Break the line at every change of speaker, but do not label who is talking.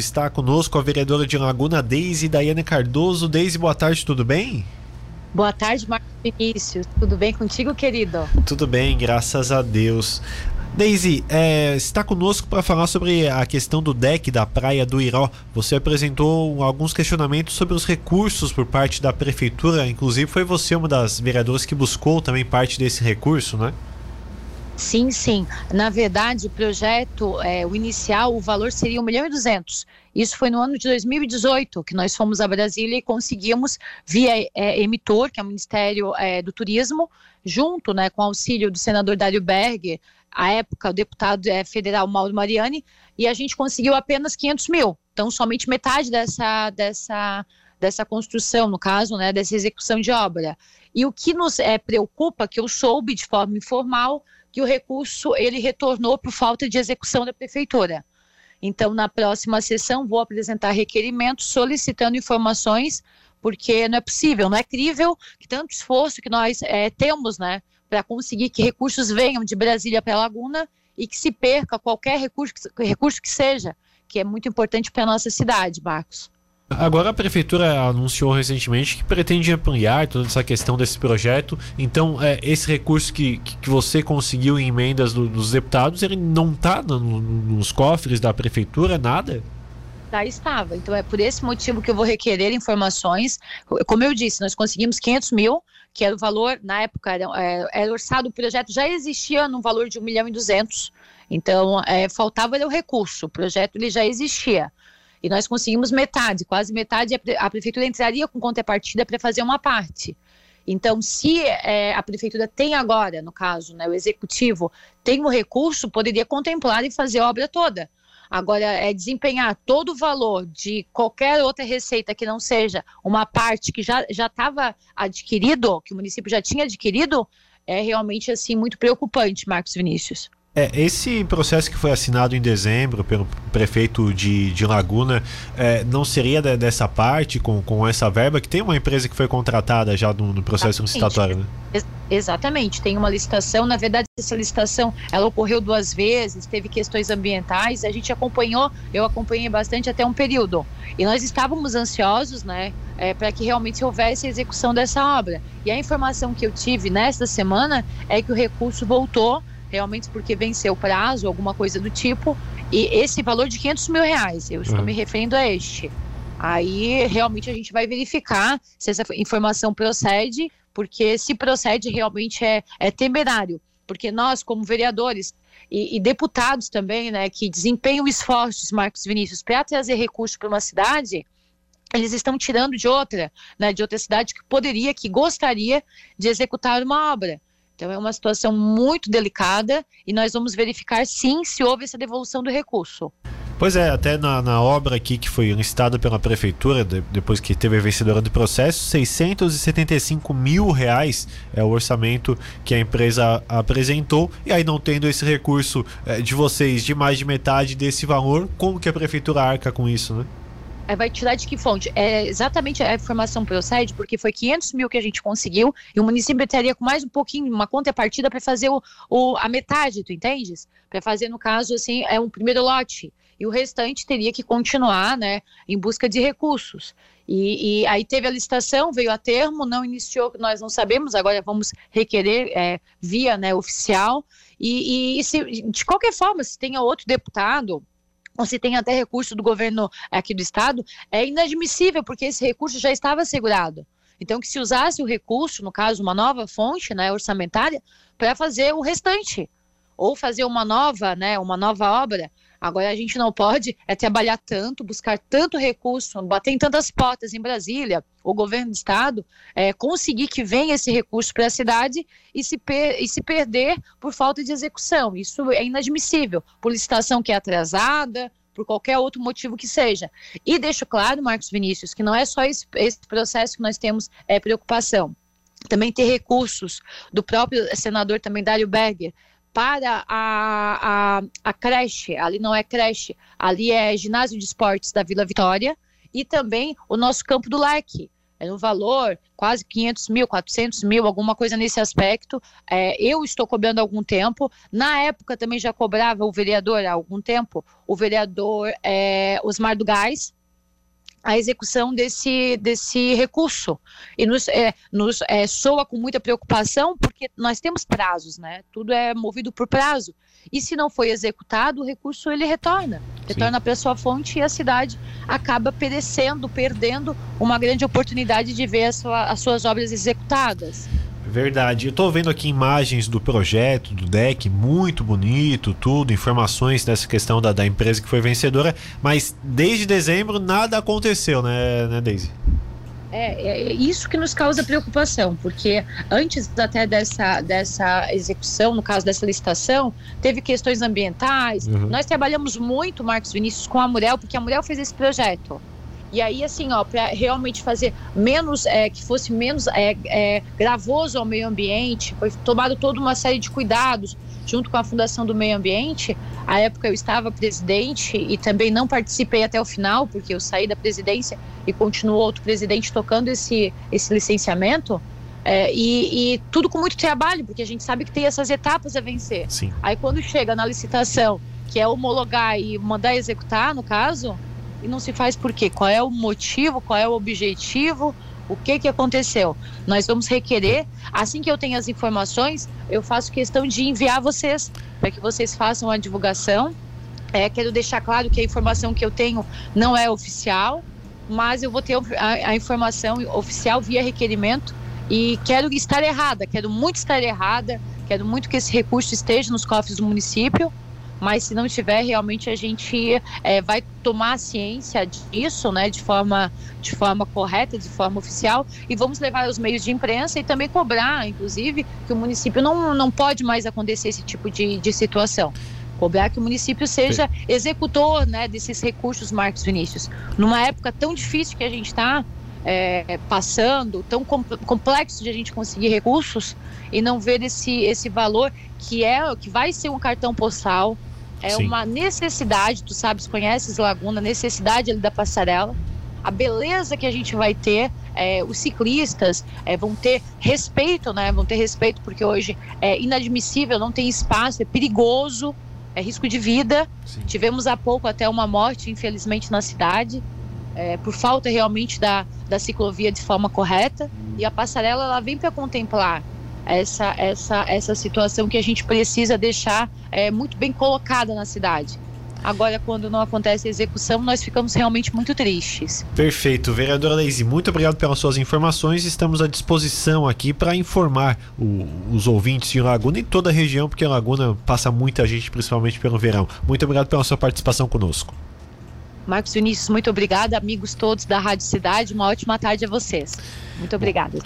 Está conosco a vereadora de Laguna, Deise Daiane Cardoso. Deise, boa tarde, tudo bem?
Boa tarde, Marcos Vinícius. Tudo bem contigo, querido?
Tudo bem, graças a Deus. Deise, é, está conosco para falar sobre a questão do deck da Praia do Iró. Você apresentou alguns questionamentos sobre os recursos por parte da prefeitura, inclusive foi você uma das vereadoras que buscou também parte desse recurso, né?
Sim, sim. Na verdade, o projeto, é, o inicial, o valor seria 1 milhão e 200. Isso foi no ano de 2018, que nós fomos a Brasília e conseguimos, via é, emitor, que é o Ministério é, do Turismo, junto né, com o auxílio do senador Dário Berger, à época o deputado é, federal Mauro Mariani, e a gente conseguiu apenas 500 mil. Então, somente metade dessa, dessa, dessa construção, no caso, né, dessa execução de obra. E o que nos é, preocupa, que eu soube de forma informal, que o recurso ele retornou por falta de execução da prefeitura. Então, na próxima sessão, vou apresentar requerimentos solicitando informações, porque não é possível, não é crível que tanto esforço que nós é, temos, né, para conseguir que recursos venham de Brasília para Laguna e que se perca qualquer recurso, recurso que seja, que é muito importante para a nossa cidade, Marcos.
Agora a prefeitura anunciou recentemente que pretende ampliar toda essa questão desse projeto. Então, é, esse recurso que, que você conseguiu em emendas do, dos deputados, ele não está no, nos cofres da prefeitura, nada?
Já estava. Então é por esse motivo que eu vou requerer informações. Como eu disse, nós conseguimos 500 mil, que era o valor, na época, era, é, era orçado, o projeto já existia no valor de 1 milhão e 200. Então, é, faltava o recurso, o projeto ele já existia. E nós conseguimos metade, quase metade, a prefeitura entraria com contrapartida para fazer uma parte. Então, se é, a prefeitura tem agora, no caso, né, o executivo tem o recurso, poderia contemplar e fazer a obra toda. Agora, é desempenhar todo o valor de qualquer outra receita que não seja uma parte que já estava adquirido, que o município já tinha adquirido, é realmente assim muito preocupante, Marcos Vinícius.
É, esse processo que foi assinado em dezembro pelo prefeito de, de Laguna é, não seria de, dessa parte, com, com essa verba, que tem uma empresa que foi contratada já no, no processo licitatório, né?
Ex exatamente, tem uma licitação. Na verdade, essa licitação ela ocorreu duas vezes, teve questões ambientais, a gente acompanhou, eu acompanhei bastante até um período. E nós estávamos ansiosos, né, é, para que realmente houvesse a execução dessa obra. E a informação que eu tive nesta semana é que o recurso voltou realmente porque venceu o prazo, alguma coisa do tipo, e esse valor de 500 mil reais, eu estou uhum. me referindo a este. Aí realmente a gente vai verificar se essa informação procede, porque se procede realmente é, é temerário, porque nós, como vereadores e, e deputados também, né, que desempenham esforços, Marcos Vinícius, para trazer recursos para uma cidade, eles estão tirando de outra, né, de outra cidade que poderia, que gostaria de executar uma obra. Então, é uma situação muito delicada e nós vamos verificar sim se houve essa devolução do recurso.
Pois é, até na, na obra aqui que foi listada pela prefeitura, de, depois que teve a vencedora do processo, 675 mil reais é o orçamento que a empresa apresentou. E aí, não tendo esse recurso é, de vocês de mais de metade desse valor, como que a prefeitura arca com isso, né?
Vai tirar de que fonte? É exatamente a informação procede, porque foi 500 mil que a gente conseguiu e o município teria com mais um pouquinho, uma contrapartida para fazer o, o, a metade, tu entendes? Para fazer, no caso, assim, é um primeiro lote. E o restante teria que continuar, né, em busca de recursos. E, e aí teve a licitação, veio a termo, não iniciou, nós não sabemos, agora vamos requerer é, via né, oficial. E, e se, de qualquer forma, se tenha outro deputado ou se tem até recurso do governo aqui do estado, é inadmissível, porque esse recurso já estava assegurado. Então, que se usasse o recurso, no caso, uma nova fonte né, orçamentária, para fazer o restante, ou fazer uma nova, né, uma nova obra. Agora, a gente não pode é trabalhar tanto, buscar tanto recurso, bater em tantas portas em Brasília, o governo do estado, é, conseguir que venha esse recurso para a cidade e se, per e se perder por falta de execução. Isso é inadmissível, por licitação que é atrasada, por qualquer outro motivo que seja. E deixo claro, Marcos Vinícius, que não é só esse, esse processo que nós temos é, preocupação. Também ter recursos do próprio senador também Dário Berger para a, a, a creche, ali não é creche, ali é ginásio de esportes da Vila Vitória, e também o nosso campo do Leque, é no valor quase 500 mil, 400 mil, alguma coisa nesse aspecto. É, eu estou cobrando há algum tempo. Na época também já cobrava o vereador há algum tempo, o vereador é, Osmar do Gás, a execução desse, desse recurso. E nos, é, nos é, soa com muita preocupação, porque nós temos prazos, né? Tudo é movido por prazo. E se não foi executado, o recurso ele retorna. Retorna para sua fonte e a cidade acaba perecendo, perdendo uma grande oportunidade de ver sua, as suas obras executadas.
Verdade. Eu estou vendo aqui imagens do projeto, do deck, muito bonito, tudo, informações dessa questão da, da empresa que foi vencedora, mas desde dezembro nada aconteceu, né, né Daisy?
É, é, isso que nos causa preocupação, porque antes até dessa, dessa execução, no caso dessa licitação, teve questões ambientais. Uhum. Nós trabalhamos muito, Marcos Vinícius, com a Murel, porque a Murel fez esse projeto. E aí, assim, ó, para realmente fazer menos, é, que fosse menos é, é, gravoso ao meio ambiente, foi tomado toda uma série de cuidados junto com a Fundação do Meio Ambiente. À época eu estava presidente e também não participei até o final, porque eu saí da presidência e continuou outro presidente tocando esse, esse licenciamento. É, e, e, tudo com muito trabalho, porque a gente sabe que tem essas etapas a vencer.
Sim.
Aí quando chega na licitação, que é homologar e mandar executar, no caso, e não se faz por quê? Qual é o motivo, qual é o objetivo, o que, que aconteceu? Nós vamos requerer, assim que eu tenho as informações, eu faço questão de enviar vocês, para que vocês façam a divulgação. É, quero deixar claro que a informação que eu tenho não é oficial, mas eu vou ter a, a informação oficial via requerimento e quero estar errada, quero muito estar errada, quero muito que esse recurso esteja nos cofres do município mas se não tiver, realmente a gente é, vai tomar ciência disso, né, de forma, de forma correta, de forma oficial, e vamos levar os meios de imprensa e também cobrar, inclusive, que o município não, não pode mais acontecer esse tipo de, de situação cobrar que o município seja executor né, desses recursos, Marcos Vinícius. Numa época tão difícil que a gente está é, passando, tão complexo de a gente conseguir recursos e não ver esse, esse valor que é que vai ser um cartão postal, é Sim. uma necessidade, tu sabes, conheces Laguna, necessidade ali da passarela. A beleza que a gente vai ter, é, os ciclistas é, vão ter respeito, né? Vão ter respeito, porque hoje é inadmissível, não tem espaço, é perigoso, é risco de vida. Sim. Tivemos há pouco até uma morte, infelizmente, na cidade, é, por falta realmente da, da ciclovia de forma correta. E a passarela ela vem para contemplar essa, essa, essa situação que a gente precisa deixar é, muito bem colocada na cidade. Agora, quando não acontece a execução, nós ficamos realmente muito tristes.
Perfeito. Vereadora Leise, muito obrigado pelas suas informações. Estamos à disposição aqui para informar o, os ouvintes de Laguna e toda a região, porque a Laguna passa muita gente, principalmente pelo verão. Muito obrigado pela sua participação conosco.
Marcos Vinícius, muito obrigada. Amigos todos da Rádio Cidade, uma ótima tarde a vocês. Muito obrigada.